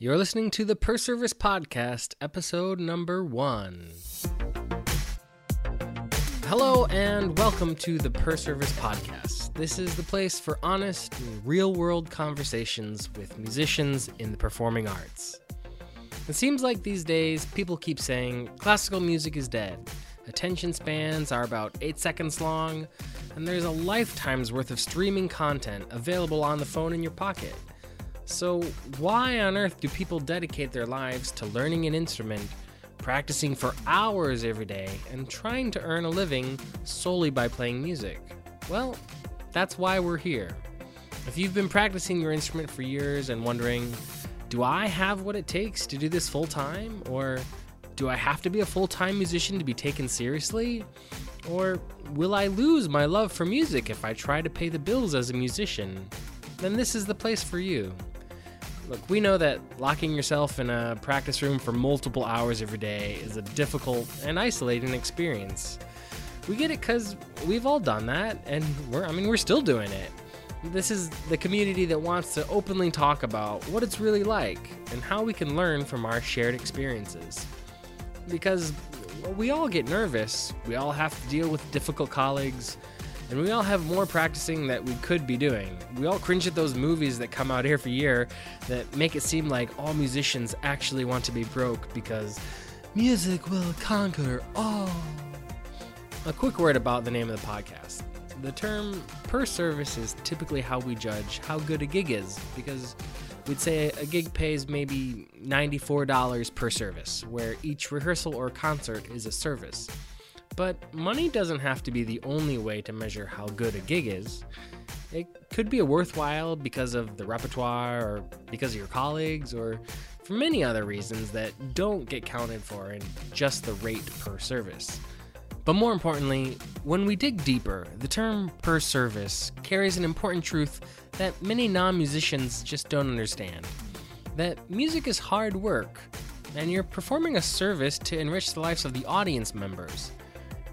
You're listening to the Per Service Podcast, episode number one. Hello, and welcome to the Per Service Podcast. This is the place for honest, real world conversations with musicians in the performing arts. It seems like these days people keep saying classical music is dead, attention spans are about 8 seconds long, and there's a lifetime's worth of streaming content available on the phone in your pocket. So, why on earth do people dedicate their lives to learning an instrument, practicing for hours every day, and trying to earn a living solely by playing music? Well, that's why we're here. If you've been practicing your instrument for years and wondering, do I have what it takes to do this full time? Or do I have to be a full time musician to be taken seriously? Or will I lose my love for music if I try to pay the bills as a musician? Then this is the place for you. Look, we know that locking yourself in a practice room for multiple hours every day is a difficult and isolating experience. We get it because we've all done that, and we're, I mean, we're still doing it. This is the community that wants to openly talk about what it's really like and how we can learn from our shared experiences. Because we all get nervous, we all have to deal with difficult colleagues, and we all have more practicing that we could be doing. We all cringe at those movies that come out every year that make it seem like all musicians actually want to be broke because music will conquer all. A quick word about the name of the podcast. The term per service is typically how we judge how good a gig is because we'd say a gig pays maybe $94 per service, where each rehearsal or concert is a service. But money doesn't have to be the only way to measure how good a gig is. It could be a worthwhile because of the repertoire, or because of your colleagues, or for many other reasons that don't get counted for in just the rate per service. But more importantly, when we dig deeper, the term per service carries an important truth that many non musicians just don't understand that music is hard work, and you're performing a service to enrich the lives of the audience members.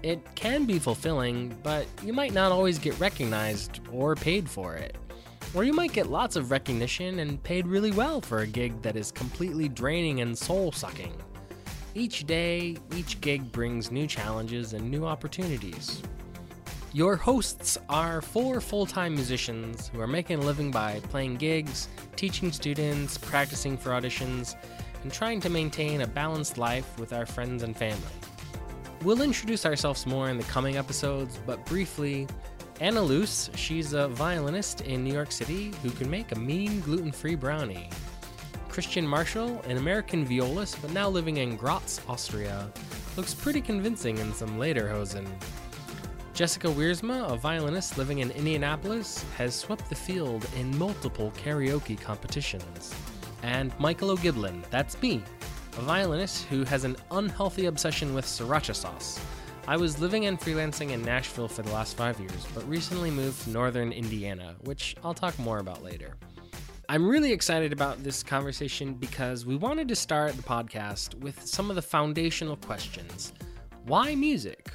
It can be fulfilling, but you might not always get recognized or paid for it. Or you might get lots of recognition and paid really well for a gig that is completely draining and soul sucking. Each day, each gig brings new challenges and new opportunities. Your hosts are four full time musicians who are making a living by playing gigs, teaching students, practicing for auditions, and trying to maintain a balanced life with our friends and family. We'll introduce ourselves more in the coming episodes, but briefly, Anna Luce, she's a violinist in New York City who can make a mean gluten free brownie. Christian Marshall, an American violist but now living in Graz, Austria, looks pretty convincing in some later lederhosen. Jessica Wiersma, a violinist living in Indianapolis, has swept the field in multiple karaoke competitions. And Michael O'Giblin, that's me, a violinist who has an unhealthy obsession with sriracha sauce. I was living and freelancing in Nashville for the last five years, but recently moved to northern Indiana, which I'll talk more about later. I'm really excited about this conversation because we wanted to start the podcast with some of the foundational questions. Why music?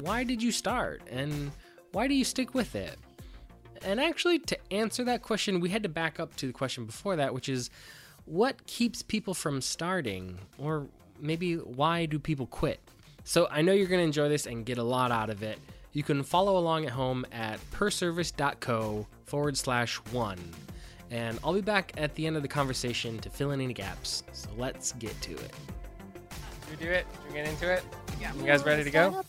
Why did you start? And why do you stick with it? And actually, to answer that question, we had to back up to the question before that, which is what keeps people from starting? Or maybe why do people quit? So I know you're going to enjoy this and get a lot out of it. You can follow along at home at perservice.co forward slash one. And I'll be back at the end of the conversation to fill in any gaps. So let's get to it. Should we do it? Should we get into it? Yeah. You guys ready to go?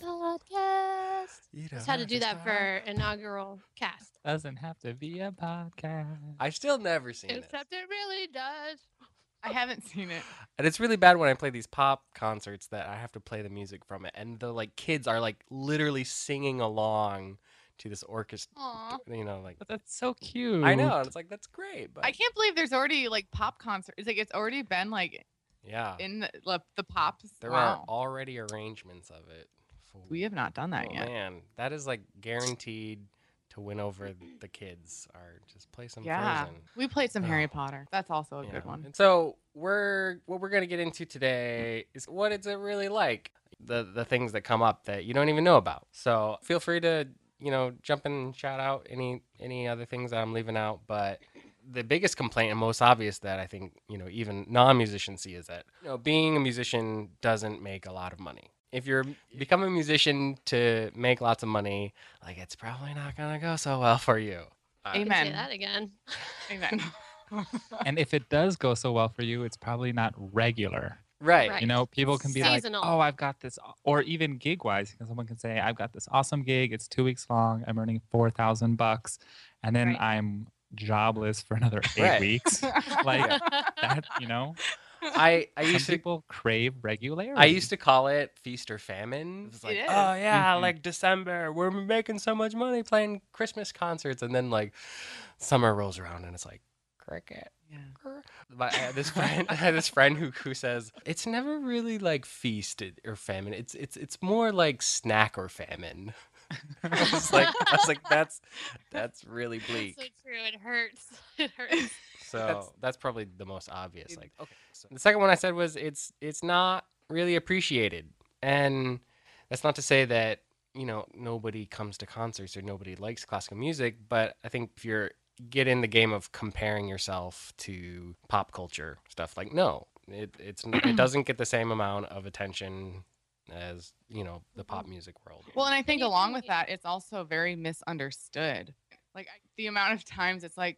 Podcast. You Just had to do that for inaugural cast. Doesn't have to be a podcast. I've still never seen it. Except it really does. I haven't seen it. And it's really bad when I play these pop concerts that I have to play the music from it. And the like kids are like literally singing along to this orchestra. Aw. You know, like But that's so cute. I know, and it's like that's great, but I can't believe there's already like pop concerts. It's like it's already been like yeah, in the like, the pops. there wow. are already arrangements of it. We have not done that oh, yet. man, that is like guaranteed to win over the kids. Are just play some Yeah. Frozen. We played some Oh. Harry Potter. That's also a Yeah. good one. And so we're what we're gonna get into today is what is it really like? The the things that come up that you don't even know about. So feel free to you know jump in and shout out any any other things that I'm leaving out. But the biggest complaint and most obvious that I think, you know, even non-musicians see is that, you know, being a musician doesn't make a lot of money. If you're become a musician to make lots of money, like it's probably not going to go so well for you. You can say that again. Amen. And if it does go so well for you, it's probably not regular. right. Right. You know, people can be Seasonal. like, "Oh, I've got this," or even gig wise, because someone can say, "I've got this awesome gig. It's two weeks long. I'm earning four thousand bucks, and then Right. I'm jobless for another eight Right. weeks." like that, you know. I I Some used to people crave regularity. I used to call it feast or famine. It was like, It oh is. yeah, Mhm. like December, we're making so much money playing Christmas concerts, and then like summer rolls around and it's like cricket. Yeah. But I had this friend, I had this friend who who says it's never really like feast or famine. It's it's it's more like snack or famine. I was like, I was like, that's that's really That's bleak. so true. It hurts. It hurts. So That's- that's, probably the most obvious. It- Like, okay. So the second one I said was it's it's not really appreciated, and that's not to say that you know nobody comes to concerts or nobody likes classical music, but I think if you're get in the game of comparing yourself to pop culture stuff, like no, it it's it doesn't get the same amount of attention as you know the pop music world. Well, and I think along with that, it's also very misunderstood. Like I- the amount of times it's like,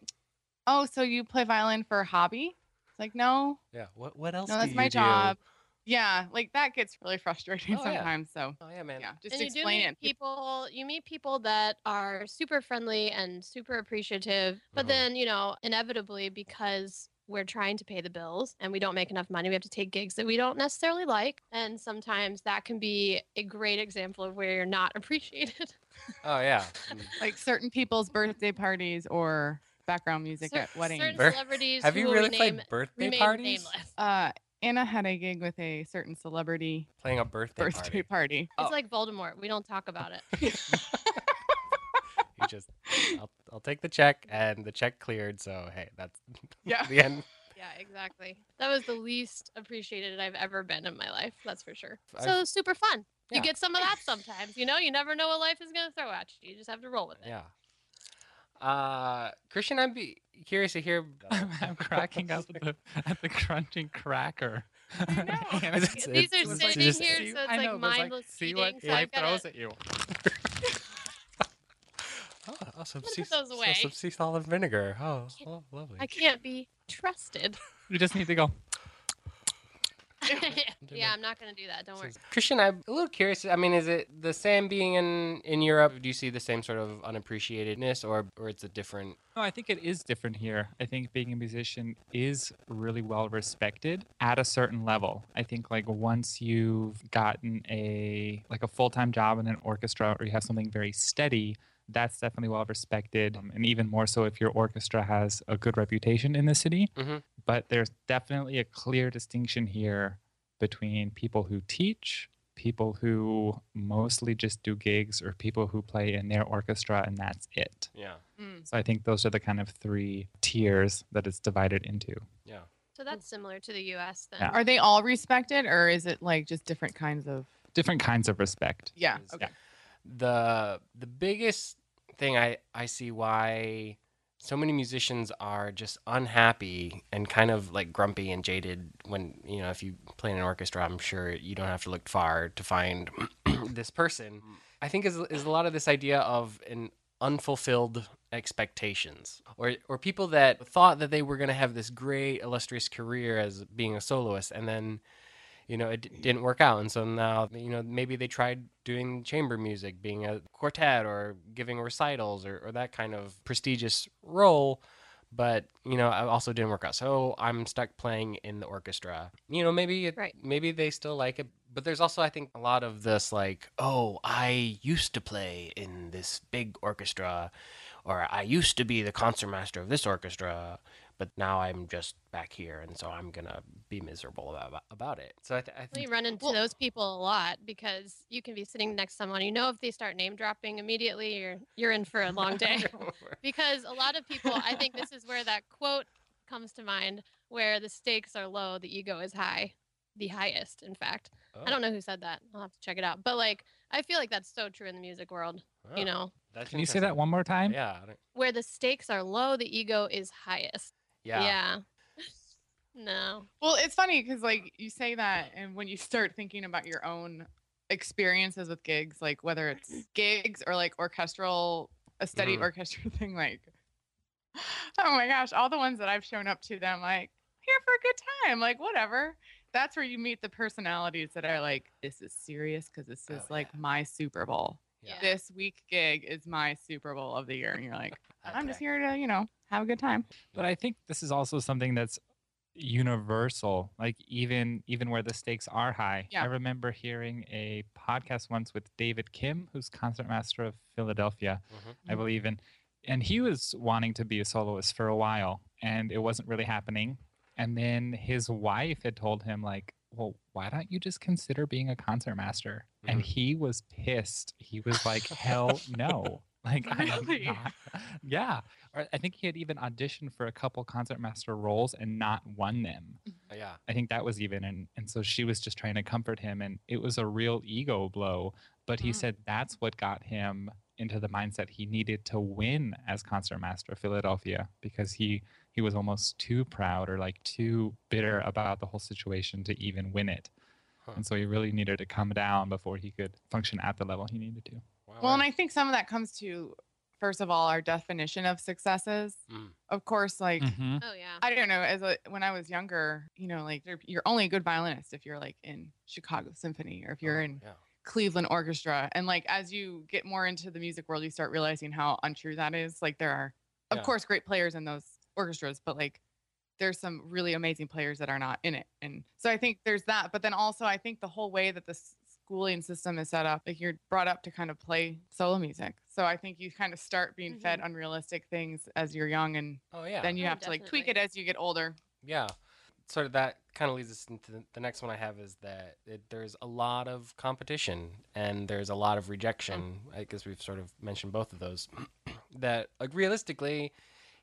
oh, so you play violin for a hobby? It's like, no, yeah. What what else? no, do that's you my do? job. Yeah, like that gets really frustrating Oh, yeah. sometimes. So Oh yeah, man. yeah, just and you do explain meet it. people you meet people that are super friendly and super appreciative but Mhm. then you know inevitably because we're trying to pay the bills and we don't make enough money we have to take gigs that we don't necessarily like and sometimes that can be a great example of where you're not appreciated Oh yeah. Mm. Like certain people's birthday parties or background music Cer- at weddings. certain Bir- celebrities Have who you really played birthday parties? nameless Uh, Anna had a gig with a certain celebrity Playing a birthday, birthday party. party. Oh. it's like voldemort we don't talk about it you just I'll, I'll take the check and the check cleared so hey that's Yeah. the end Yeah, exactly. That was the least appreciated I've ever been in my life. That's for sure. I've- So super fun. Yeah. You get some of that sometimes. You know, you never know what life is going to throw at you. You just have to roll with it. yeah uh christian i'd be curious to hear I'm, I'm cracking up at the, at the crunching cracker. I know. It's- it's- These are it's like sitting just- here, so it's I like know, but it's mindless see eating. what so life I've gotta, throws at you. oh, oh some, gonna sea, put those away. some sea salt and vinegar oh, oh lovely I can't be trusted. You just need to go. yeah, I'm not going to do that. Don't worry. christian i'm a little curious i mean is it the same being in in europe do you see the same sort of unappreciatedness or or it's a different No, I think it is different here. I think being a musician is really well respected at a certain level. I think like once you've gotten a like a full-time job in an orchestra or you have something very steady, that's definitely well respected. Um, and even more so if your orchestra has a good reputation in the city. Mhm. But there's definitely a clear distinction here between people who teach, people who mostly just do gigs, or people who play in their orchestra and that's it. yeah Mm. So I think those are the kind of three tiers that it's divided into. yeah So that's similar to the U.S. then. Yeah. Are they all respected, or is it like just different kinds of? Different kinds of respect. Yeah. Is- Okay. the the biggest thing I I see why so many musicians are just unhappy and kind of like grumpy and jaded when you know if you play in an orchestra I'm sure you don't have to look far to find this person. I think is is a lot of this idea of an unfulfilled expectations or or people that thought that they were going to have this great illustrious career as being a soloist and then you know it d- didn't work out. And so now you know maybe they tried doing chamber music being a quartet or giving recitals or, or that kind of prestigious role. But you know it also didn't work out. So i'm stuck playing in the orchestra. You know maybe it, Right. maybe they still like it. But there's also i think a lot of this like oh i used to play in this big orchestra or i used to be the concertmaster of this orchestra but now i'm just back here and so i'm gonna be miserable about, about it so i, th- I think you run into Well- those people a lot because you can be sitting next to someone. You know, if they start name dropping immediately, you're you're in for a long day. because a lot of people, I think this is where that quote comes to mind, where the stakes are low, the ego is high, the highest, in fact. I don't oh. know who said that. I'll have to check it out. But like I feel like that's so true in the music world. Oh, You know, that's Can you say that one more time? Yeah. Where the stakes are low, the ego is highest. Yeah. Yeah. no. Well, it's funny because like you say that, and when you start thinking about your own experiences with gigs, like whether it's gigs or like orchestral, a steady Mhm. orchestra thing, like oh my gosh, all the ones that I've shown up to, them like here for a good time, like whatever. That's where you meet the personalities that are like, this is serious because this is Oh, like yeah. my Super Bowl. Yeah. This week gig is my Super Bowl of the year, and you're like, I'm just here to, you know, have a good time. But I think this is also something that's universal. Like even even where the stakes are high. Yeah. I remember hearing a podcast once with David Kim, who's concertmaster of Philadelphia, Mhm. I believe and And he was wanting to be a soloist for a while and it wasn't really happening. And then his wife had told him like, "Well, why don't you just consider being a concertmaster?" And Mhm. he was pissed. He was like, "Hell no." Like I'm Really? not- yeah. Or I think he had even auditioned for a couple concertmaster roles and not won them. Yeah. I think that was even and and so she was just trying to comfort him and it was a real ego blow. But he Mm. said that's what got him into the mindset he needed to win as concertmaster of Philadelphia because he he was almost too proud or like too bitter about the whole situation to even win it. Huh. And so he really needed to come down before he could function at the level he needed to. Wow, Well, and. I think some of that comes to, first of all, our definition of successes. Mm. Of course, like Mhm. Oh yeah. I don't know, as a when I was younger, you know, like you're, you're only a good violinist if you're like in Chicago Symphony or if you're Oh, in Yeah. Cleveland Orchestra. And like as you get more into the music world, you start realizing how untrue that is. Like there are, of Yeah. course, great players in those orchestras, but like there's some really amazing players that are not in it. And so I think there's that. But then also, I think the whole way that the s- schooling system is set up, like you're brought up to kind of play solo music. So I think you kind of start being fed mm-hmm. unrealistic things as you're young, and Oh yeah. then you Oh, have to like tweak it as you get older. Yeah. Sort of that kind of leads us into the, the next one I have is that it, there's a lot of competition and there's a lot of rejection. Mm-hmm. I guess we've sort of mentioned both of those. that like realistically,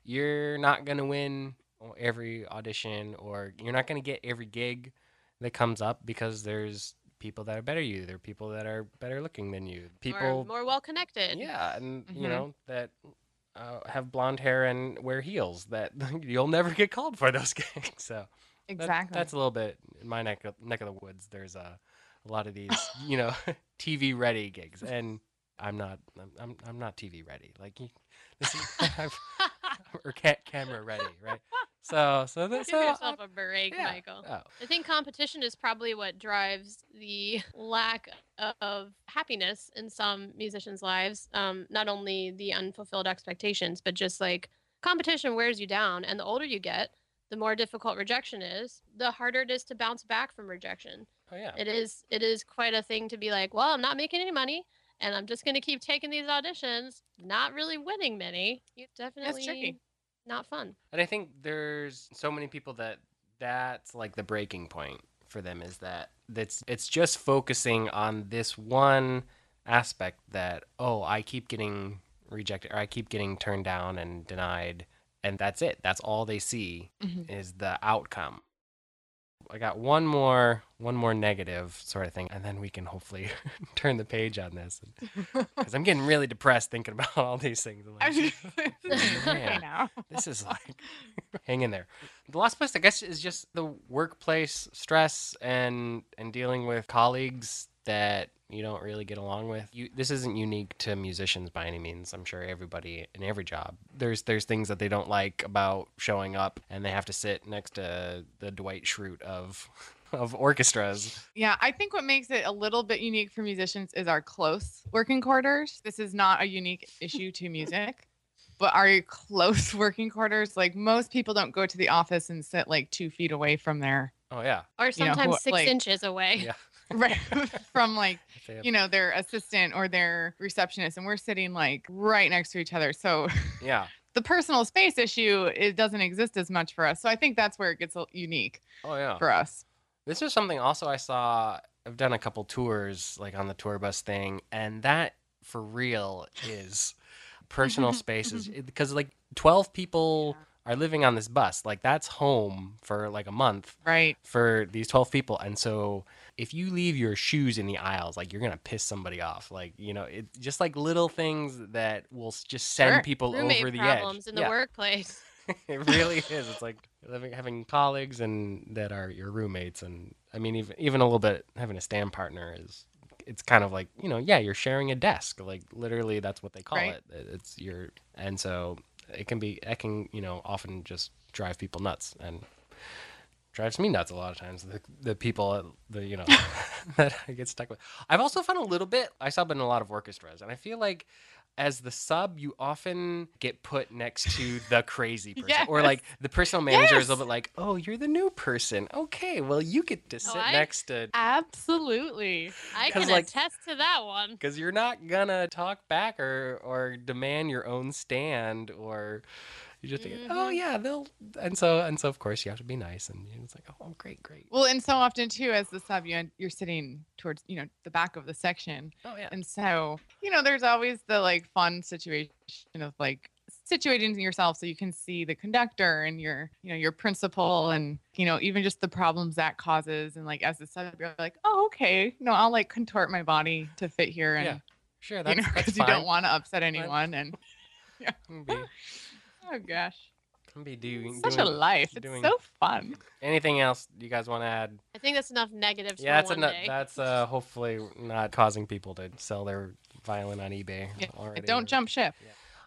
you're not gonna win every audition or you're not gonna get every gig that comes up because there's people that are better you. There are people that are better looking than you. People more, more well connected. yeah, and you Mhm. know that uh, have blonde hair and wear heels. That you'll never get called for those gigs. So that- Exactly. that's a little bit in my neck of, neck of the woods. There's a, a lot of these, you know, TV ready gigs, and I'm not. I'm I'm, I'm not TV ready. Like this is I've, or ca- camera ready, right? So so that's Give yourself a break, yeah. Michael. Oh, I think competition is probably what drives the lack of happiness in some musicians' lives. Um, not only the unfulfilled expectations, but just like competition wears you down. And the older you get, the more difficult rejection is, the harder it is to bounce back from rejection. oh yeah. It is it is quite a thing to be like, well, I'm not making any money and I'm just gonna keep taking these auditions, not really winning many. You definitely. Not fun. And I think there's so many people that that's like the breaking point for them is that that's it's just focusing on this one aspect that oh I keep getting rejected or I keep getting turned down and denied and that's it. That's all they see Mhm. is the outcome. I got one more one more negative sort of thing and then we can hopefully turn the page on this because I'm getting really depressed thinking about all these things. I'm I like, mean, Man. know. this is like hang in there the last place i guess is just the workplace stress and and dealing with colleagues that you don't really get along with you this isn't unique to musicians by any means i'm sure everybody in every job there's there's things that they don't like about showing up and they have to sit next to the dwight schrute of of orchestras Yeah, I think what makes it a little bit unique for musicians is our close working quarters. This is not a unique issue to music, but our close working quarters, like most people don't go to the office and sit like two feet away from their oh yeah Or You know, sometimes who- six like- inches away. Yeah. right from like you know their assistant or their receptionist, and we're sitting like right next to each other. So yeah the personal space issue it doesn't exist as much for us. So I think that's where it gets unique oh yeah for us. This is something also I saw. I've done a couple tours, like on the tour bus thing, and that for real is personal spaces mm-hmm. because like 12 people are living on this bus. Like that's home for like a month Right. for these 12 people. And so if you leave your shoes in the aisles, like you're going to piss somebody off. Like, you know, it just like little things that will just send Sure. people Roommate over the problems edge. in the Yeah. workplace. it really is. It's like living, having colleagues and that are your roommates. And I mean, even, even a little bit having a stand partner is, it's kind of like, you know, yeah, you're sharing a desk. Like literally that's what they call Right. it. It- It's your, and so it can be, it can, you know, often just drive people nuts and drives me nuts a lot of times. The, the people, the, you know, that I get stuck with. I've also found a little bit, I sub in a lot of orchestras and I feel like as the sub, you often get put next to the crazy person, or like the personal manager is a little bit like, "Oh, you're the new person. Okay, well, you get to oh, sit I- next to Absolutely. I can like- attest to that one. because you're not gonna talk back or or demand your own stand or you just think, oh Mhm. yeah, they'll and so and so of course you have to be nice and it's like, oh great, great. Well, and so often too, as the sub, you you're sitting towards you know the back of the section, Oh yeah. and so you know there's always the like fun situation of like situating yourself so you can see the conductor and your you know your principal and you know even just the problems that causes and like as the sub you're like oh okay no I'll like contort my body to fit here and Yeah, Sure, that's know that's because you don't want to upset anyone and be, oh gosh can be doing, such a doing life it's doing- so fun anything else you guys want to add? I think that's enough negatives yeah, for that's enough. That's uh, hopefully not causing people to sell their violin on eBay. Yeah, already. don't jump ship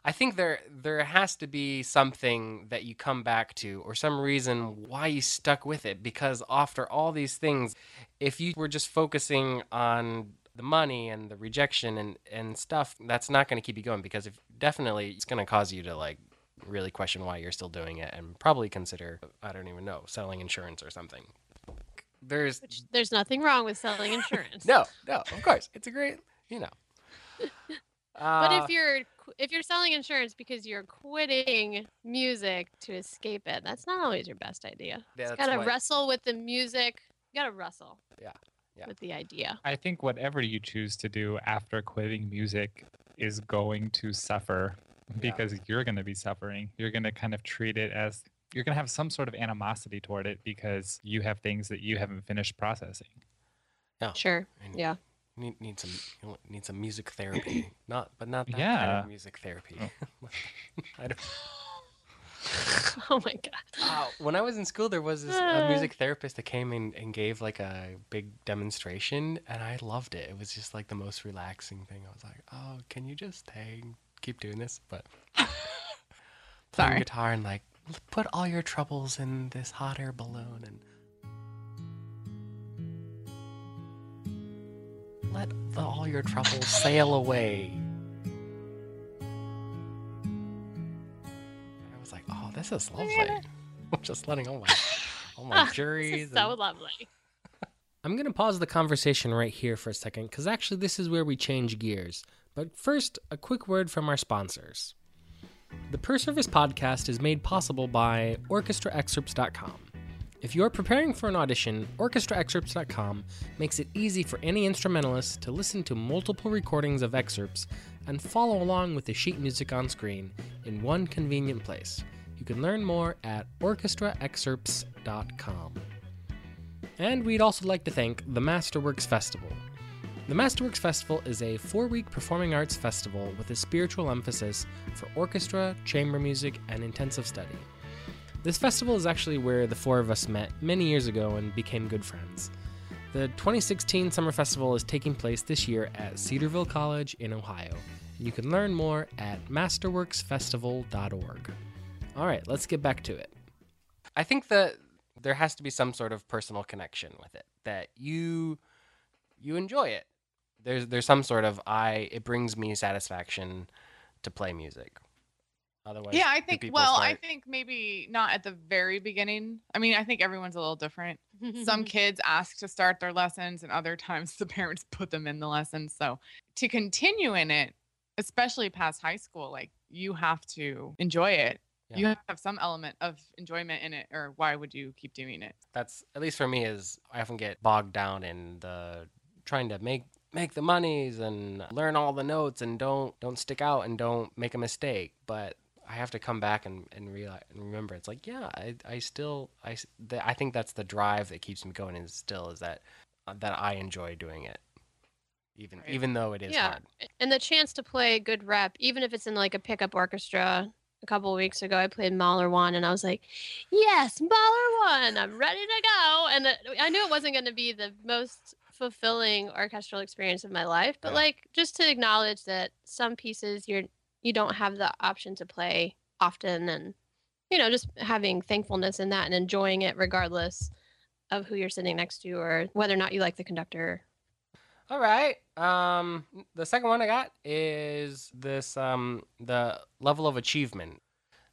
I think there there has to be something that you come back to or some reason why you stuck with it because after all these things if you were just focusing on the money and the rejection and and stuff that's not going to keep you going because if definitely it's going to cause you to like really question why you're still doing it and probably consider I don't even know selling insurance or something. There's Which there's nothing wrong with selling insurance. no, no, of course. It's a great, you know. But Uh, if you're if you're selling insurance because you're quitting music to escape it, that's not always your best idea. Yeah, you that's gotta why- wrestle with the music. You gotta wrestle. Yeah, yeah. With the idea. I think whatever you choose to do after quitting music is going to suffer because you're going to be suffering. You're going to kind of treat it as you're going to have some sort of animosity toward it because you have things that you haven't finished processing. Yeah. Sure. and Yeah. need, need some you need some music therapy, not but not that kind of music therapy. I don't, Oh my god. uh, when I was in school, there was this a music therapist that came in and gave like a big demonstration, and I loved it. It was just like the most relaxing thing. I was like, oh, can you just stay and keep doing this? But playing Sorry. guitar and like put all your troubles in this hot air balloon and let the, all your troubles sail away. And I was like, oh, this is lovely. I'm just letting all my all my This juries. is so and- lovely. I'm going to pause the conversation right here for a second because actually, this is where we change gears. But first, a quick word from our sponsors. The Per Service podcast is made possible by OrchestraExcerpts.com. If you're preparing for an audition, OrchestraExcerpts.com makes it easy for any instrumentalist to listen to multiple recordings of excerpts and follow along with the sheet music on screen in one convenient place. You can learn more at OrchestraExcerpts.com. And we'd also like to thank the Masterworks Festival. The Masterworks Festival is a four week performing arts festival with a spiritual emphasis for orchestra, chamber music, and intensive study. This festival is actually where the four of us met many years ago and became good friends. The 2016 Summer Festival is taking place this year at Cedarville College in Ohio. You can learn more at masterworksfestival.org. All right, let's get back to it. I think that there has to be some sort of personal connection with it that you you enjoy it. There's there's some sort of I it brings me satisfaction to play music. Otherwise, yeah i think people well i think maybe not at the very beginning. I mean i think everyone's a little different. Some kids ask to start their lessons and other times the parents put them in the lessons. So to continue in it especially past high school like you have to enjoy it. You Yeah. have some element of enjoyment in it or why would you keep doing it? That's at least for me is I often get bogged down in the trying to make make the monies and learn all the notes and don't don't stick out and don't make a mistake. But I have to come back and and realize and remember it's like yeah I I still I the, I think that's the drive that keeps me going and still is that uh, that I enjoy doing it even Right. even though it is yeah, hard. and the chance to play good rep, even if it's in like a pickup orchestra. A couple of weeks ago, I played Mahler one, and I was like, "Yes, Mahler one! I'm ready to go." And I knew it wasn't going to be the most fulfilling orchestral experience of my life, but Yeah. like just to acknowledge that some pieces you're you don't have the option to play often, and you know, just having thankfulness in that and enjoying it regardless of who you're sitting next to or whether or not you like the conductor. All right. Um, the second one I got is this um the level of achievement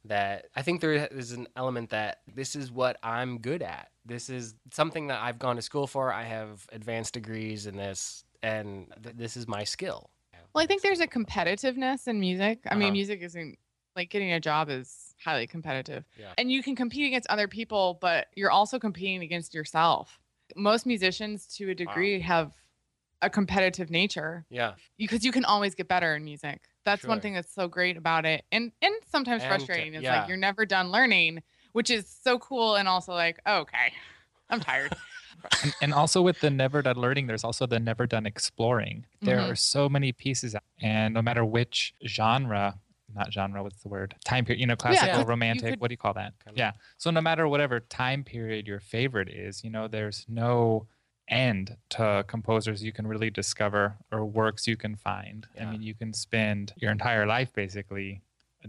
that I think there is an element that this is what I'm good at. This is something that I've gone to school for. I have advanced degrees in this, and th- this is my skill. Well, I think there's a competitiveness in music. I Uh-huh. mean, music isn't like getting a job is highly competitive. Yeah. And you can compete against other people, but you're also competing against yourself. Most musicians to a degree have a competitive nature Yeah. because you can always get better in music. That's one thing that's so great about it. And and sometimes And frustrating. It's yeah. like you're never done learning, which is so cool and also like, oh, okay. I'm tired. and, and also with the never done learning there's also the never done exploring there Mhm. are so many pieces and no matter which genre not genre what's the word time period you know classical you romantic could- what do you call that Kinda- yeah so no matter whatever time period your favorite is you know there's no end to composers you can really discover or works you can find. I mean you can spend your entire life basically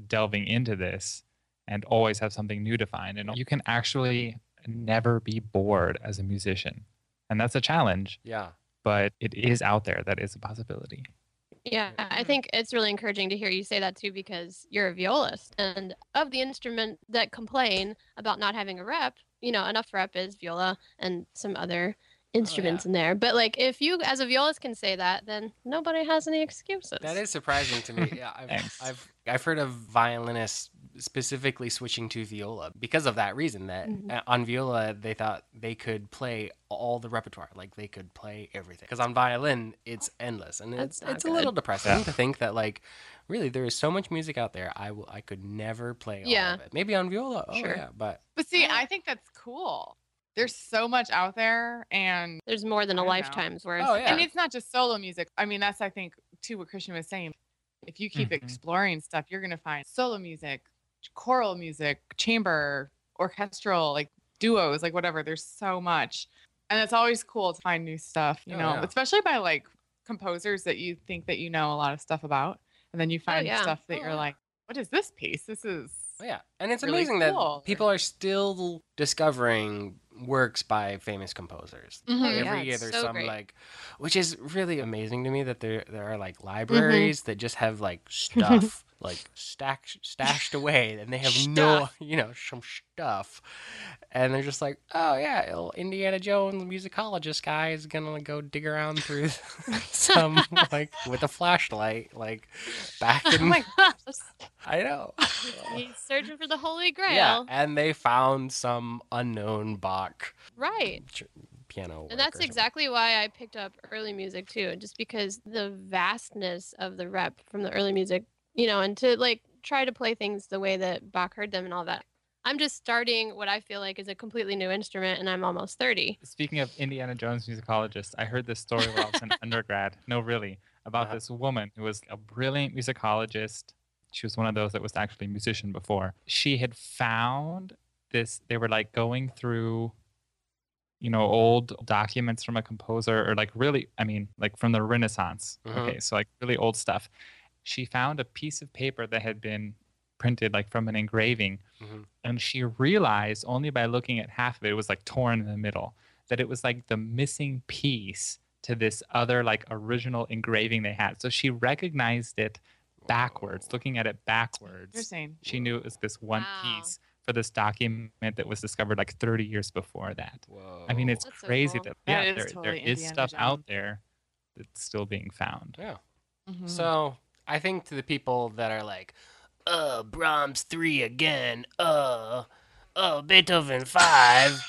delving into this and always have something new to find. And you can actually never be bored as a musician. And that's a challenge. Yeah. but it is out there. That is a possibility. Yeah, I think it's really encouraging to hear you say that too because you're a violist. And of the instrument that complain about not having a rep, you know, enough rep is viola and some other instruments in there. But like if you as a violist can say that, then nobody has any excuses. That is surprising to me. Yeah, I've, Thanks. I've I've heard of violinists specifically switching to viola because of that reason. That Mhm. uh, on viola they thought they could play all the repertoire, like they could play everything. Because on violin it's endless, and That's it's not it's a little good. depressing Yeah. to think that like really there is so much music out there. I will I could never play all Yeah. of it. Maybe on viola, oh Sure. yeah, but But see, Yeah. I think that's cool. There's so much out there and There's more than a don't know. lifetime's worth. Oh, yeah. and it's not just solo music. I mean, that's I think too what Christian was saying. If you keep Mhm. exploring stuff, you're gonna find solo music, choral music, chamber, orchestral, like duos, like whatever. There's so much, and it's always cool to find new stuff. You Oh, know, yeah. especially by like composers that you think that you know a lot of stuff about, and then you find yeah. stuff that Oh, you're yeah. like, what is this piece? This is Oh, yeah, and it's really amazing cool. that people are still discovering works by famous composers. Mhm. Oh, Every yeah, year there's so some great. like, which is really amazing to me that there there are like Mm-hmm. libraries that just have like stuff like stacked stashed away, and they have no you know some stuff, and they're just like, oh yeah, little Indiana Jones musicologist guy is gonna go dig around through some like with a flashlight like back in. oh in my gosh. I know. He's searching for the Holy Grail. Yeah, and they found some unknown Bach Right. piano. And that's exactly why I picked up early music too, just because the vastness of the rep from the early music, you know, and to like try to play things the way that Bach heard them and all that. I'm just starting what I feel like is a completely new instrument, and I'm almost 30. Speaking of Indiana Jones musicologists, I heard this story while I was an undergrad. No, really, about Uh-huh. this woman who was a brilliant musicologist. She was one of those that was actually a musician before. She had found this. They were like going through, you know, old documents from a composer, or like really, I mean, like from the Renaissance. Mhm. Okay, so like really old stuff. She found a piece of paper that had been printed like from an engraving Mhm. and she realized only by looking at half of it, it was like torn in the middle, that it was like the missing piece to this other like original engraving they had. So she recognized it backwards, Whoa. looking at it backwards. interesting. She knew it was this one Wow. piece for this document that was discovered like 30 years before that. Whoa. I mean, it's That's so crazy cool. that, That yeah, is there, totally there is Indiana stuff out there that's still being found. yeah. Mhm. So I think to the people that are like, uh, Brahms three again, uh, uh, Beethoven five.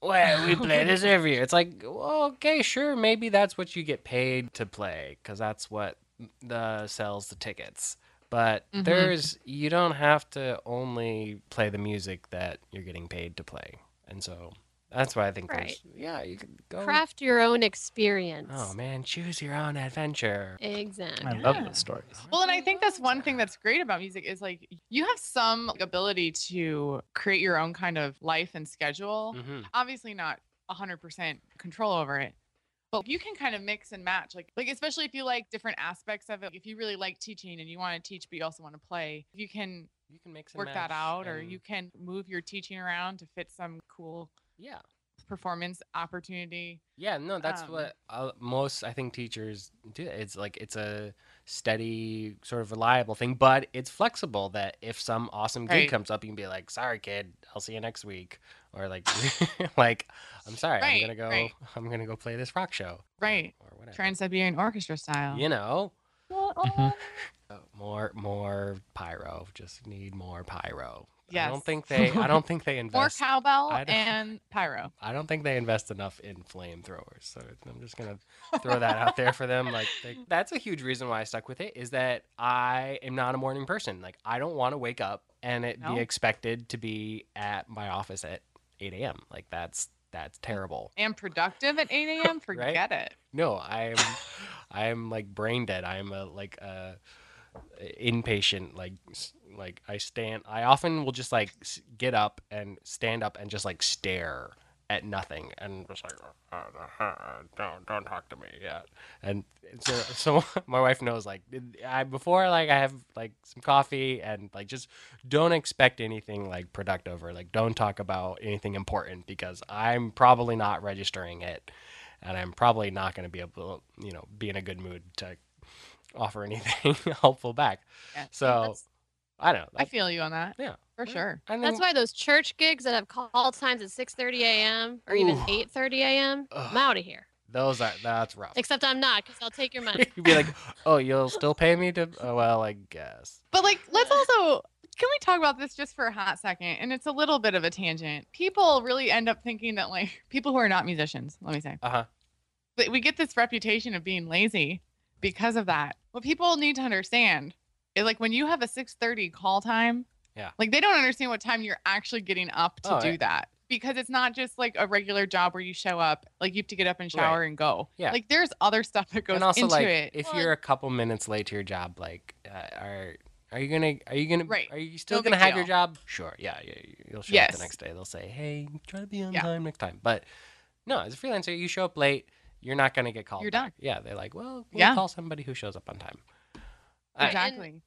Well, we play this every year. It's like, well, okay, sure, maybe that's what you get paid to play, because that's what the sells the tickets. But Mhm. there's you don't have to only play the music that you're getting paid to play, and so that's why I think Right. there's yeah you can go. Craft your own experience. Oh man, choose your own adventure. Exactly. I love Yeah. those stories. Well, and I think that's one thing that's great about music is like you have some like, ability to create your own kind of life and schedule. hmm Obviously, not 100% control over it, but you can kind of mix and match. Like, like especially if you like different aspects of it. If you really like teaching and you want to teach, but you also want to play, you can You can mix and work that match out, or you can move your teaching around to fit some cool yeah performance opportunity. yeah no that's Um, what uh, most I think teachers do. It's like it's a steady sort of reliable thing, but it's flexible. That if some awesome gig Right. comes up, you can be like, "Sorry, kid, I'll see you next week," or like, like I'm sorry, I'm gonna go, right. I'm gonna go play this rock show Right. or whatever. Trans Siberian Orchestra style. You know, Mhm. Uh, more more pyro. Just need more pyro. I don't think they. I don't think they invest. More cowbell and pyro. I don't think they invest enough in flamethrowers. So I'm just gonna throw that out there for them. Like they, that's a huge reason why I stuck with it is that I am not a morning person. Like I don't want to wake up and it No. be expected to be at my office at 8 a.m. Like that's that's terrible. and productive at 8 a.m. Forget it. No, I'm I'm like brain dead. I'm a like a inpatient like like I stand I often will just like get up and stand up and just like stare at nothing and just like uh, uh, uh, don't don't talk to me yet. And so so my wife knows like I before like I have like some coffee and like just don't expect anything like productive or like don't talk about anything important because I'm probably not registering it and I'm probably not going to be able you know, be in a good mood to offer anything helpful back. Yeah. So I don't know. I feel you on that. Yeah. For sure. I that's why those church gigs that have call times at 6:30 a.m. or even Ooh. 8:30 a.m. I'm out of here. those are that's rough. Except I'm not, because I'll take your money. You'd be like, oh, you'll still pay me to? Oh, well, I guess. But like, let's also can we talk about this just for a hot second? And it's a little bit of a tangent. People really end up thinking that like people who are not musicians, let me say, Uh huh. we get this reputation of being lazy because of that. What people need to understand is like when you have a 6:30 call time, Yeah. like they don't understand what time you're actually getting up to Oh, do yeah. that. Because it's not just like a regular job where you show up, like you have to get up and Right. shower and go. Yeah. Like there's other stuff that goes And also, into like, it. if Well, you're a couple minutes late to your job, like, uh, are are you gonna are you gonna Right. are you still No gonna big have your job? Sure. Yeah. Yeah. You'll show up the next day. They'll say, hey, try to be on Yeah. time next time. But no, as a freelancer, you show up late, you're not gonna get called. You're back. done. Yeah. They're like, well, we'll Yeah. call somebody who shows up on time. I- exactly.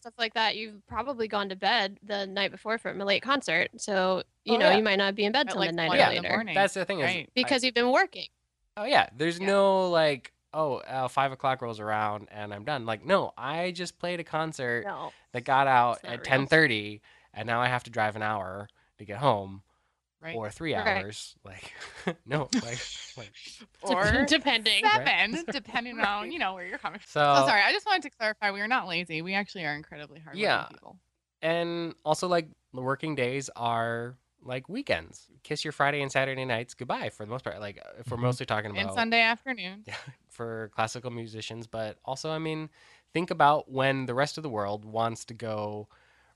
Stuff like that. You've probably gone to bed the night before from a late concert, so you Oh, know yeah. you might not be in bed At, till like, midnight one or in the later morning. That's the thing is, Right. I- because you've been working. Oh yeah, there's Yeah. no like, oh, uh, five o'clock rolls around and I'm done. Like, no, I just played a concert No. that got out at ten thirty, and now I have to drive an hour to get home, Right. or three Right. hours. Like, no, like, like or depending. seven, depending on you know where you're coming from. so. Oh, sorry. I just wanted to clarify we are not lazy. We actually are incredibly hard Yeah. people. And also, like, the working days are like weekends. Kiss your Friday and Saturday nights goodbye for the most part. Like, if we're Mhm. mostly talking And about Sunday afternoon. Yeah, for classical musicians, but also, I mean, think about when the rest of the world wants to go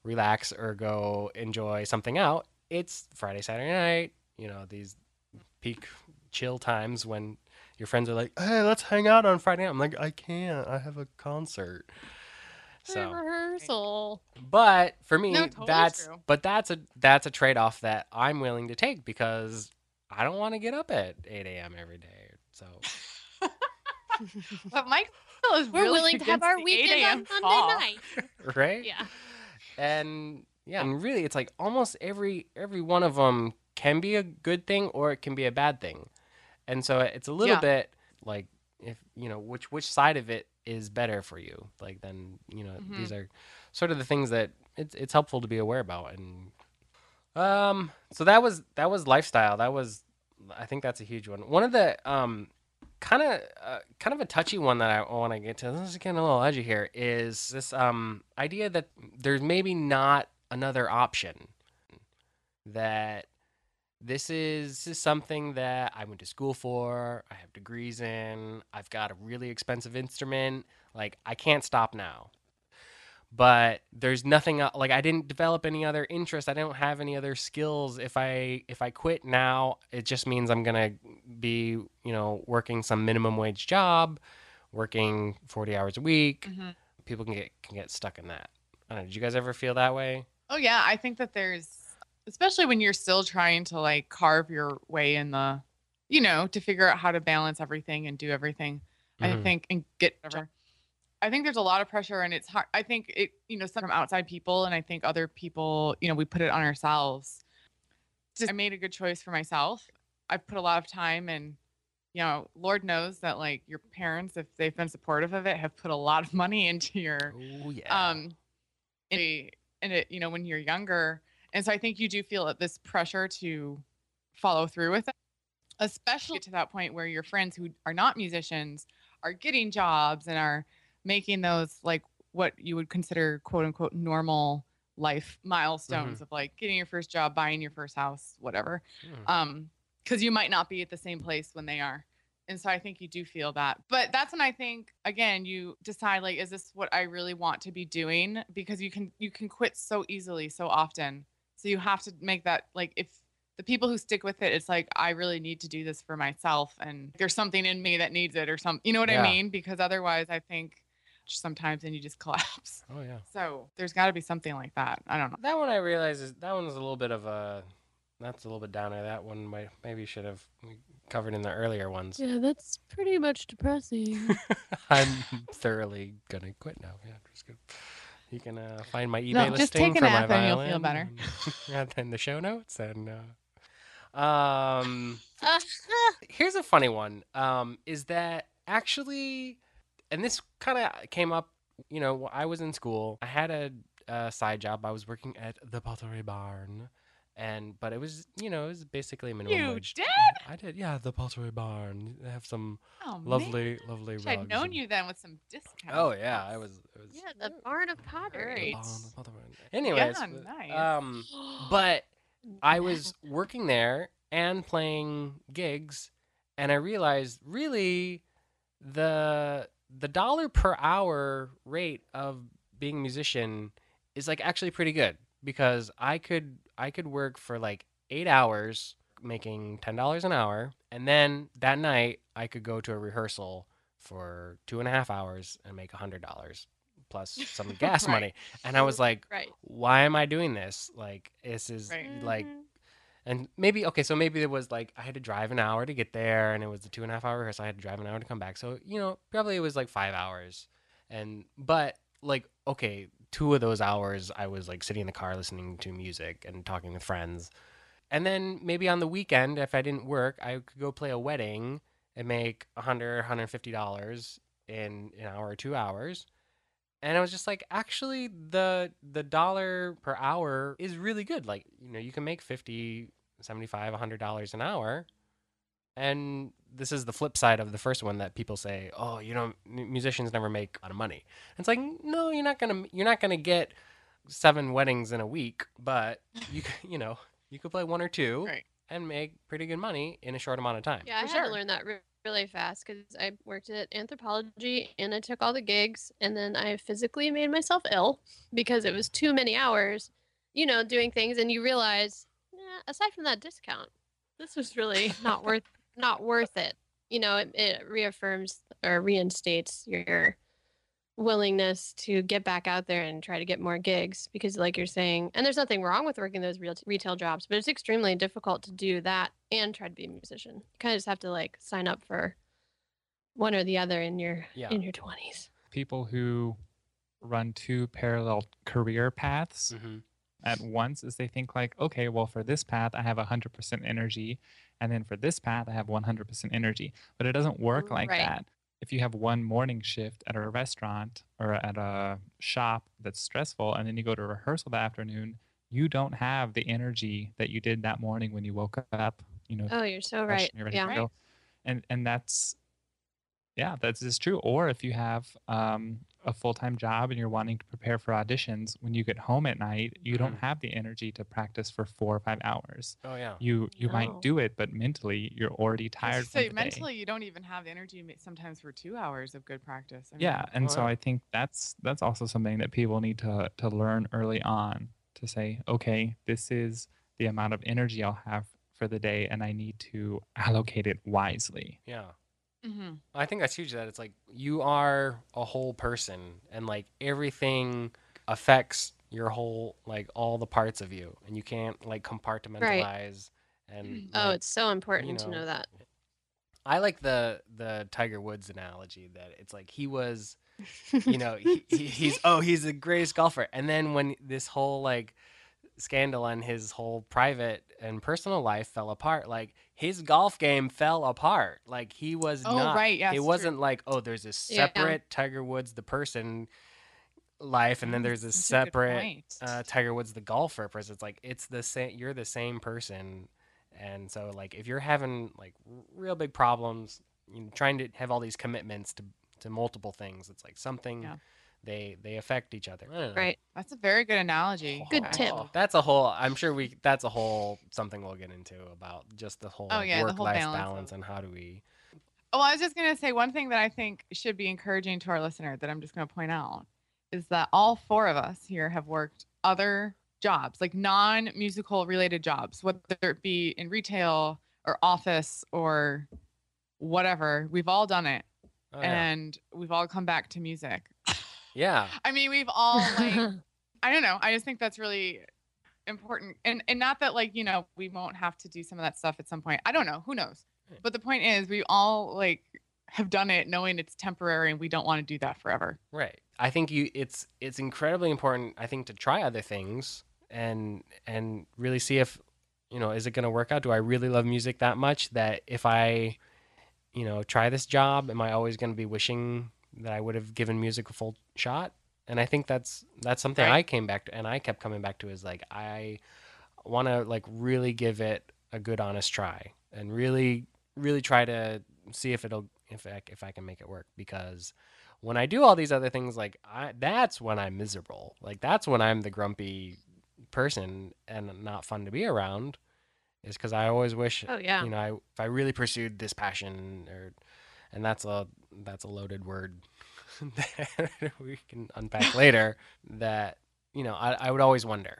relax or go enjoy something out. It's Friday, Saturday night, you know, these peak chill times when your friends are like, hey, let's hang out on Friday. night." I'm like, I can't. I have a concert. So, Rehearsal. but for me, No, totally that's true. but that's a that's a trade off that I'm willing to take because I don't want to get up at 8 a.m. every day. So But Mike is We're really willing to have our the 8 weekend on Sunday call. night. right? Yeah. and yeah and really it's like almost every every one of them can be a good thing or it can be a bad thing and so it's a little Yeah. bit like if you know which which side of it is better for you like then you know Mhm. these are sort of the things that it's it's helpful to be aware about and um so that was that was lifestyle that was i think that's a huge one one of the um kind of uh, kind of a touchy one that I want to get to. This is getting a little edgy here. Is this um idea that there's maybe not another option? That this is, this is something that I went to school for. I have degrees in. I've got a really expensive instrument. Like I can't stop now. but there's nothing like I didn't develop any other interest. I don't have any other skills. If I if I quit now, it just means I'm gonna be you know working some minimum wage job, working 40 hours a week. Mhm. People can get can get stuck in that. I don't know. Did you guys ever feel that way? Oh yeah, I think that there's especially when you're still trying to like carve your way in the you know, to figure out how to balance everything and do everything. I Mhm. think and get whatever. I think there's a lot of pressure and it's hard. I think it, you know, some from outside people and I think other people, you know, we put it on ourselves. Just, I made a good choice for myself. I put a lot of time and you know, Lord knows that like your parents, if they've been supportive of it, have put a lot of money into your Oh yeah. um in a- in it you know when you're younger and so i think you do feel this pressure to follow through with it especially to that point where your friends who are not musicians are getting jobs and are making those like what you would consider quote unquote normal life milestones of like getting your first job buying your first house whatever Hmm. um because you might not be at the same place when they are and so i think you do feel that but that's when i think again you decide like is this what i really want to be doing? Because you can you can quit so easily so often. So you have to make that like if the people who stick with it it's like i really need to do this for myself and there's something in me that needs it or something you know what Yeah. i mean? Because otherwise i think sometimes and you just collapse. Oh yeah. so there's got to be something like that. I don't know. That one I realize is that one's a little bit of a that's a little bit downer. That one might maybe should have covered in the earlier ones. Yeah, that's pretty much depressing. I'm thoroughly gonna quit now. Yeah, just good. You can uh, find my eBay No, just listing for my and you'll feel better. and- yeah, in the show notes and uh, um here's a funny one um is that actually and this kind of came up you know i was in school i had a, a side job i was working at the pottery barn and but it was you know it was basically a minimum You wage did? i did yeah the pottery barn they have some oh man. lovely lovely Wish I'd known and- you then with some discount. oh yeah i was it was yeah, the barn of pottery. the barn, the pottery barn. anyways Yeah, but, nice. um but I was working there and playing gigs, and I realized really the the dollar per hour rate of being a musician is like actually pretty good because I could I could work for like eight hours making ten dollars an hour, and then that night I could go to a rehearsal for two and a half hours and make a hundred dollars plus some gas Right. money. And I was like, right. why am I doing this? Like this is Right. like Mhm. and maybe okay, so maybe it was like I had to drive an hour to get there, and it was the two and a half hour rehearsal. I had to drive an hour to come back, so you know probably it was like five hours, and but like okay, two of those hours I was like sitting in the car listening to music and talking with friends, and then maybe on the weekend if I didn't work, I could go play a wedding and make a hundred, hundred fifty dollars in an hour or two hours. And I was just like, actually, the the dollar per hour is really good. Like, you know, you can make 50, 75, 100 dollars an hour. And this is the flip side of the first one that people say, "Oh, you know, musicians never make a lot of money." It's like, no, you're not gonna you're not gonna get seven weddings in a week, but you you know you could play one or two Right. and make pretty good money in a short amount of time. Yeah, I For had to learn that really fast because I worked at Anthropologie and I took all the gigs, and then I physically made myself ill because it was too many hours, you know, doing things, and you realize, nah, aside from that discount, this was really not worth not worth it. You know, it, it reaffirms or reinstates your willingness to get back out there and try to get more gigs because like you're saying and there's nothing wrong with working those real retail jobs but it's extremely difficult to do that and try to be a musician you kind of just have to like sign up for one or the other in your Yeah. in your 20s People who run two parallel career paths Mm-hmm. at once is they think like, okay, well, for this path, I have 100% energy. And then for this path, I have 100% energy. But it doesn't work like Right. that. If you have one morning shift at a restaurant or at a shop that's stressful, and then you go to rehearsal that afternoon, you don't have the energy that you did that morning when you woke up, you know, oh you're so right and you're yeah Right. And and that's yeah, that's is true. Or if you have um, a full-time job and you're wanting to prepare for auditions when you get home at night you don't Mhm. have the energy to practice for four or five hours Oh yeah. you you No. might do it but mentally you're already tired So the day. mentally, you don't even have the energy sometimes for two hours of good practice. I mean, yeah and so i think that's that's also something that people need to to learn early on to say okay this is the amount of energy i'll have for the day and i need to allocate it wisely Yeah. Mhm. I think that's huge that it's like you are a whole person and like everything affects your whole like all the parts of you and you can't like compartmentalize Right. and Oh, like, it's so important to know, know that. I like the the Tiger Woods analogy that it's like he was you know he, he, he's oh he's the greatest golfer and then when this whole like scandal and his whole private and personal life fell apart like his golf game fell apart like he was Oh, not right. Yes. it wasn't like oh there's Yeah. separate tiger woods the person life and then Mm, there's this a good separate uh, tiger woods the golfer person it's like it's the same you're the same person and so like if you're having like real big problems you know, trying to have all these commitments to to multiple things it's like something Yeah. They they affect each other I don't know. Right. That's a very good analogy. Good oh, tip. Oh, that's a whole i'm sure we that's a whole something we'll get into about just the whole Oh, like, yeah, the whole work-life balance balance and how do we Oh, I was just going to say one thing that I think should be encouraging to our listener that I'm just going to point out is that all four of us here have worked other jobs, like non musical related jobs, whether it be in retail or office or whatever. We've all done it oh, yeah. and we've all come back to music. Yeah I mean, we've all like, I don't know. I just think that's really important. And and not that like, you know, we won't have to do some of that stuff at some point. I don't know. Who knows? Mm. But the point is we all like have done it knowing it's temporary and we don't want to do that forever. Right. I think you it's it's incredibly important I think to try other things and and really see if you know is it going to work out? Do I really love music that much that if I you know try this job am I always going to be wishing that I would have given music a full shot? And I think that's that's something Right. I came back to and I kept coming back to is like I want to like really give it a good honest try and really really try to see if it'll if I, if I can make it work because when I do all these other things, like I, that's when I'm miserable. Like that's when I'm the grumpy person and not fun to be around. Is because I always wish, oh yeah. you know, I, if I really pursued this passion, or, and that's a that's a loaded word that we can unpack later. That you know, I, I would always wonder.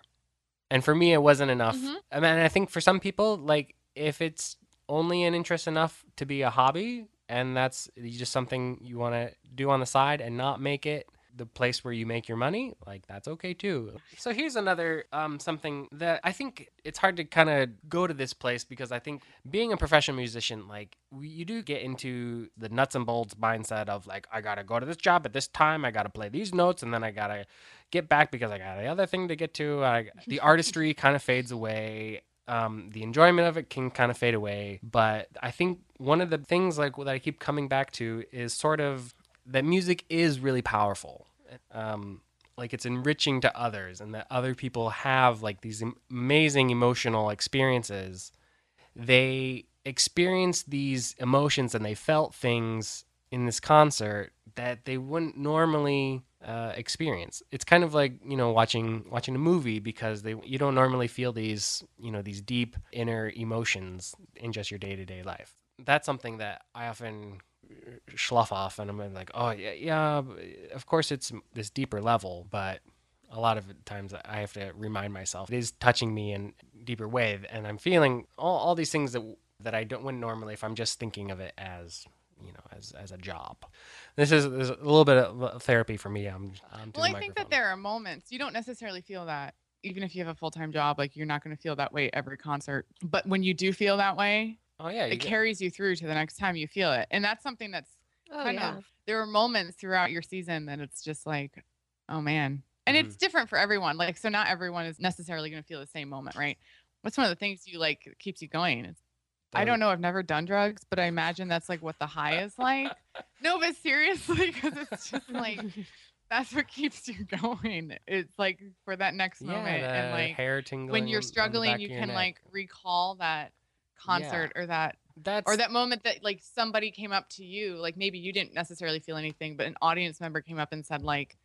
And for me, it wasn't enough. Mhm. I mean, I think for some people, like if it's only an interest enough to be a hobby, and that's just something you want to do on the side and not make it the place where you make your money like that's okay too so here's another um, something that i think it's hard to kind of go to this place because i think being a professional musician like you do get into the nuts and bolts mindset of like i gotta go to this job at this time i gotta play these notes and then i gotta get back because i got the other thing to get to I, the artistry kind of fades away um, the enjoyment of it can kind of fade away. But I think one of the things like that I keep coming back to is sort of that music is really powerful. Um, like it's enriching to others, and that other people have like these amazing emotional experiences. They experience these emotions and they felt things in this concert that they wouldn't normally uh, experience. It's kind of like you know watching watching a movie because they you don't normally feel these you know these deep inner emotions in just your day to day life. That's something that I often slough off, and I'm like, oh yeah, yeah, of course it's this deeper level, but a lot of times I have to remind myself it is touching me in a deeper way, and I'm feeling all, all these things that that I don't wouldn't normally if I'm just thinking of it as you know as as a job. This is, this is a little bit of therapy for me. I'm, I'm Well, I think that there are moments you don't necessarily feel that even if you have a full-time job like you're not going to feel that way every concert. But when you do feel that way, Oh yeah, it get- carries you through to the next time you feel it. And that's something that's Oh kind yeah. of there are moments throughout your season that it's just like, oh man. And Mm-hmm. it's different for everyone. Like so not everyone is necessarily going to feel the same moment, right? What's one of the things you like keeps you going? It's, I don't know. I've never done drugs, but I imagine that's like what the high is like. no, but seriously, because it's just like that's what keeps you going. It's like for that next Yeah, moment, and like hair tingling when you're on- on the struggling, you can neck. like recall that concert or that That's or that moment that like somebody came up to you like maybe you didn't necessarily feel anything but an audience member came up and said like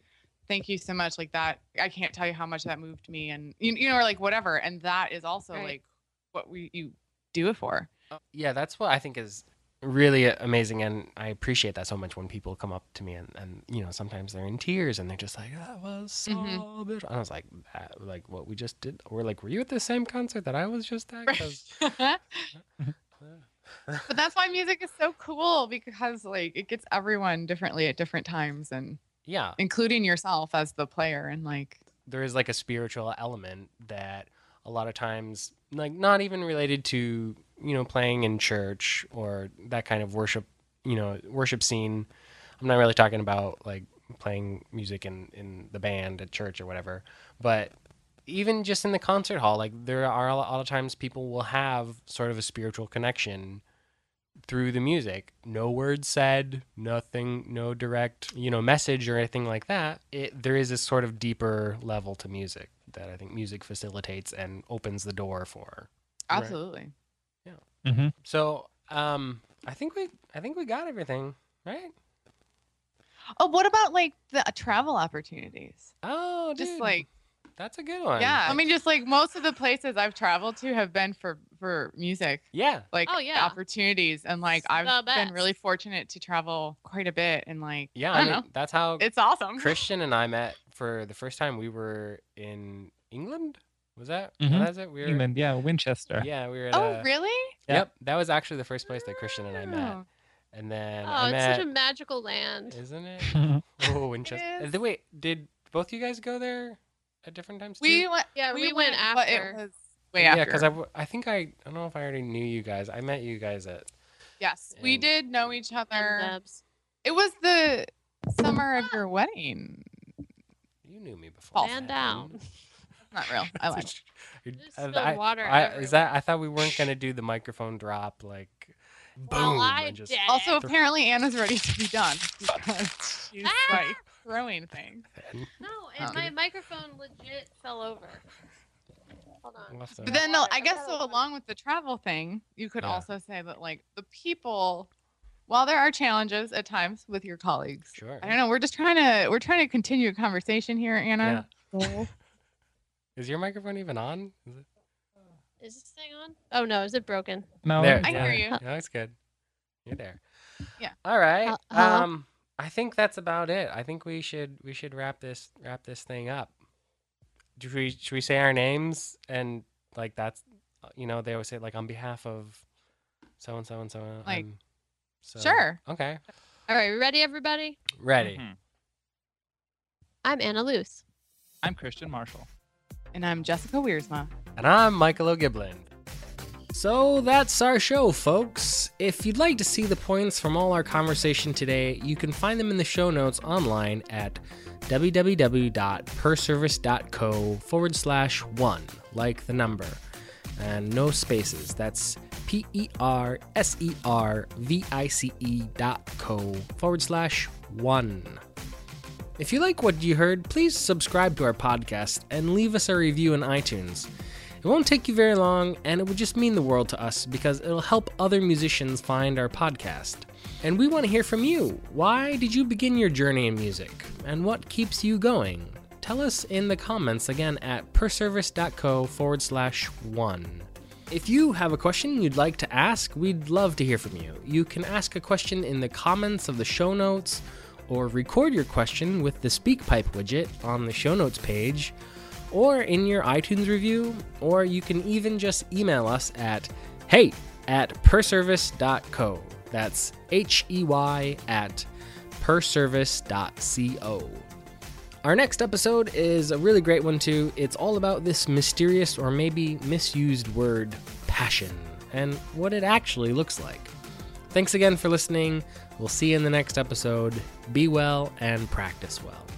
thank you so much like that i can't tell you how much that moved me and you, you know or like whatever and that is also Right. like what we you do it for oh, yeah, that's what I think is really amazing, and I appreciate that so much when people come up to me and, and you know sometimes they're in tears and they're just like that was so Mhm. beautiful. I was like that, like what we just did. We're like, were you at the same concert that I was just at? but that's why music is so cool because like it gets everyone differently at different times and yeah, including yourself as the player and like there is like a spiritual element that a lot of times like not even related to you know playing in church or that kind of worship you know worship scene. I'm not really talking about like playing music in in the band at church or whatever. But even just in the concert hall like there are a lot of times people will have sort of a spiritual connection through the music. No words said nothing no direct you know message or anything like that. It there is this sort of deeper level to music that i think music facilitates and opens the door for. Right. absolutely. Mm-hmm. so um i think we i think we got everything right? Oh what about like the uh, travel opportunities? Oh just dude, like that's a good one. yeah. I mean just like most of the places i've traveled to have been for for music. Yeah. Like Oh, the yeah. opportunities. And like It's i've been really fortunate to travel quite a bit and like yeah i i, mean know. that's how it's awesome. Christian and i met for the first time we were in england was that Mhm. that's it we were England, yeah, Winchester. yeah we were at oh a- really Yeah. Yep, that was actually the first place that Christian and I met, Oh. and then Oh, I it's met. such a magical land. Isn't it? Oh, Winchester. is. The- Wait, did both you guys go there at different times? Too? we went Yeah, we, we, went, but after. it was way yeah, after because I think I, I don't know if I already knew you guys. I met you guys at. yes we did know each other it was the summer of your wedding You knew me before. False. Man down. didn't real i lied you? Just I- water I, everywhere. is that? I thought we weren't gonna do the microphone drop like. Well, boom, I and just- did. also it. apparently anna's ready to be done because she's Ah! like throwing things No, and Oh. my microphone legit fell over. Hold on. We'll have to- But then, no, Water, I guess so. Along with the travel thing, you could Yeah. also say that like the people, while there are challenges at times with your colleagues, Sure. I don't know. We're just trying to we're trying to continue a conversation here, Anna. Yeah. Is your microphone even on? Is it? Is this thing on? Oh no, is it broken? No, There, I yeah. hear you. No, it's good. You're there. Yeah. All right. Hel- hello? Um, I think that's about it. I think we should we should wrap this wrap this thing up. Do we should we say our names and like that's uh, you know they always say like on behalf of so and so and so. Like, I'm so Sure. Okay. All right, ready, everybody? Ready. Mhm. I'm Anna Luce. I'm Christian Marshall. And I'm Jessica Wiersma. And I'm Michael O'Giblin. So that's our show, folks. If you'd like to see the points from all our conversation today, you can find them in the show notes online at www.perservice.co forward slash one, like the number, and no spaces. That's P E R S E R V I C E dot co forward slash one. If you like what you heard, please subscribe to our podcast and leave us a review in iTunes. It won't take you very long, and it would just mean the world to us because it'll help other musicians find our podcast. And we want to hear from you. Why did you begin your journey in music? And what keeps you going? Tell us in the comments again at perservice.co forward slash one. If you have a question you'd like to ask, we'd love to hear from you. You can ask a question in the comments of the show notes or record your question with the SpeakPipe widget on the show notes page, or in your iTunes review, or you can even just email us at hey at perservice.co. That's H E Y at perservice.co. Our next episode is a really great one, too. It's all about this mysterious or maybe misused word, passion, and what it actually looks like. Thanks again for listening. We'll see you in the next episode. Be well and practice well.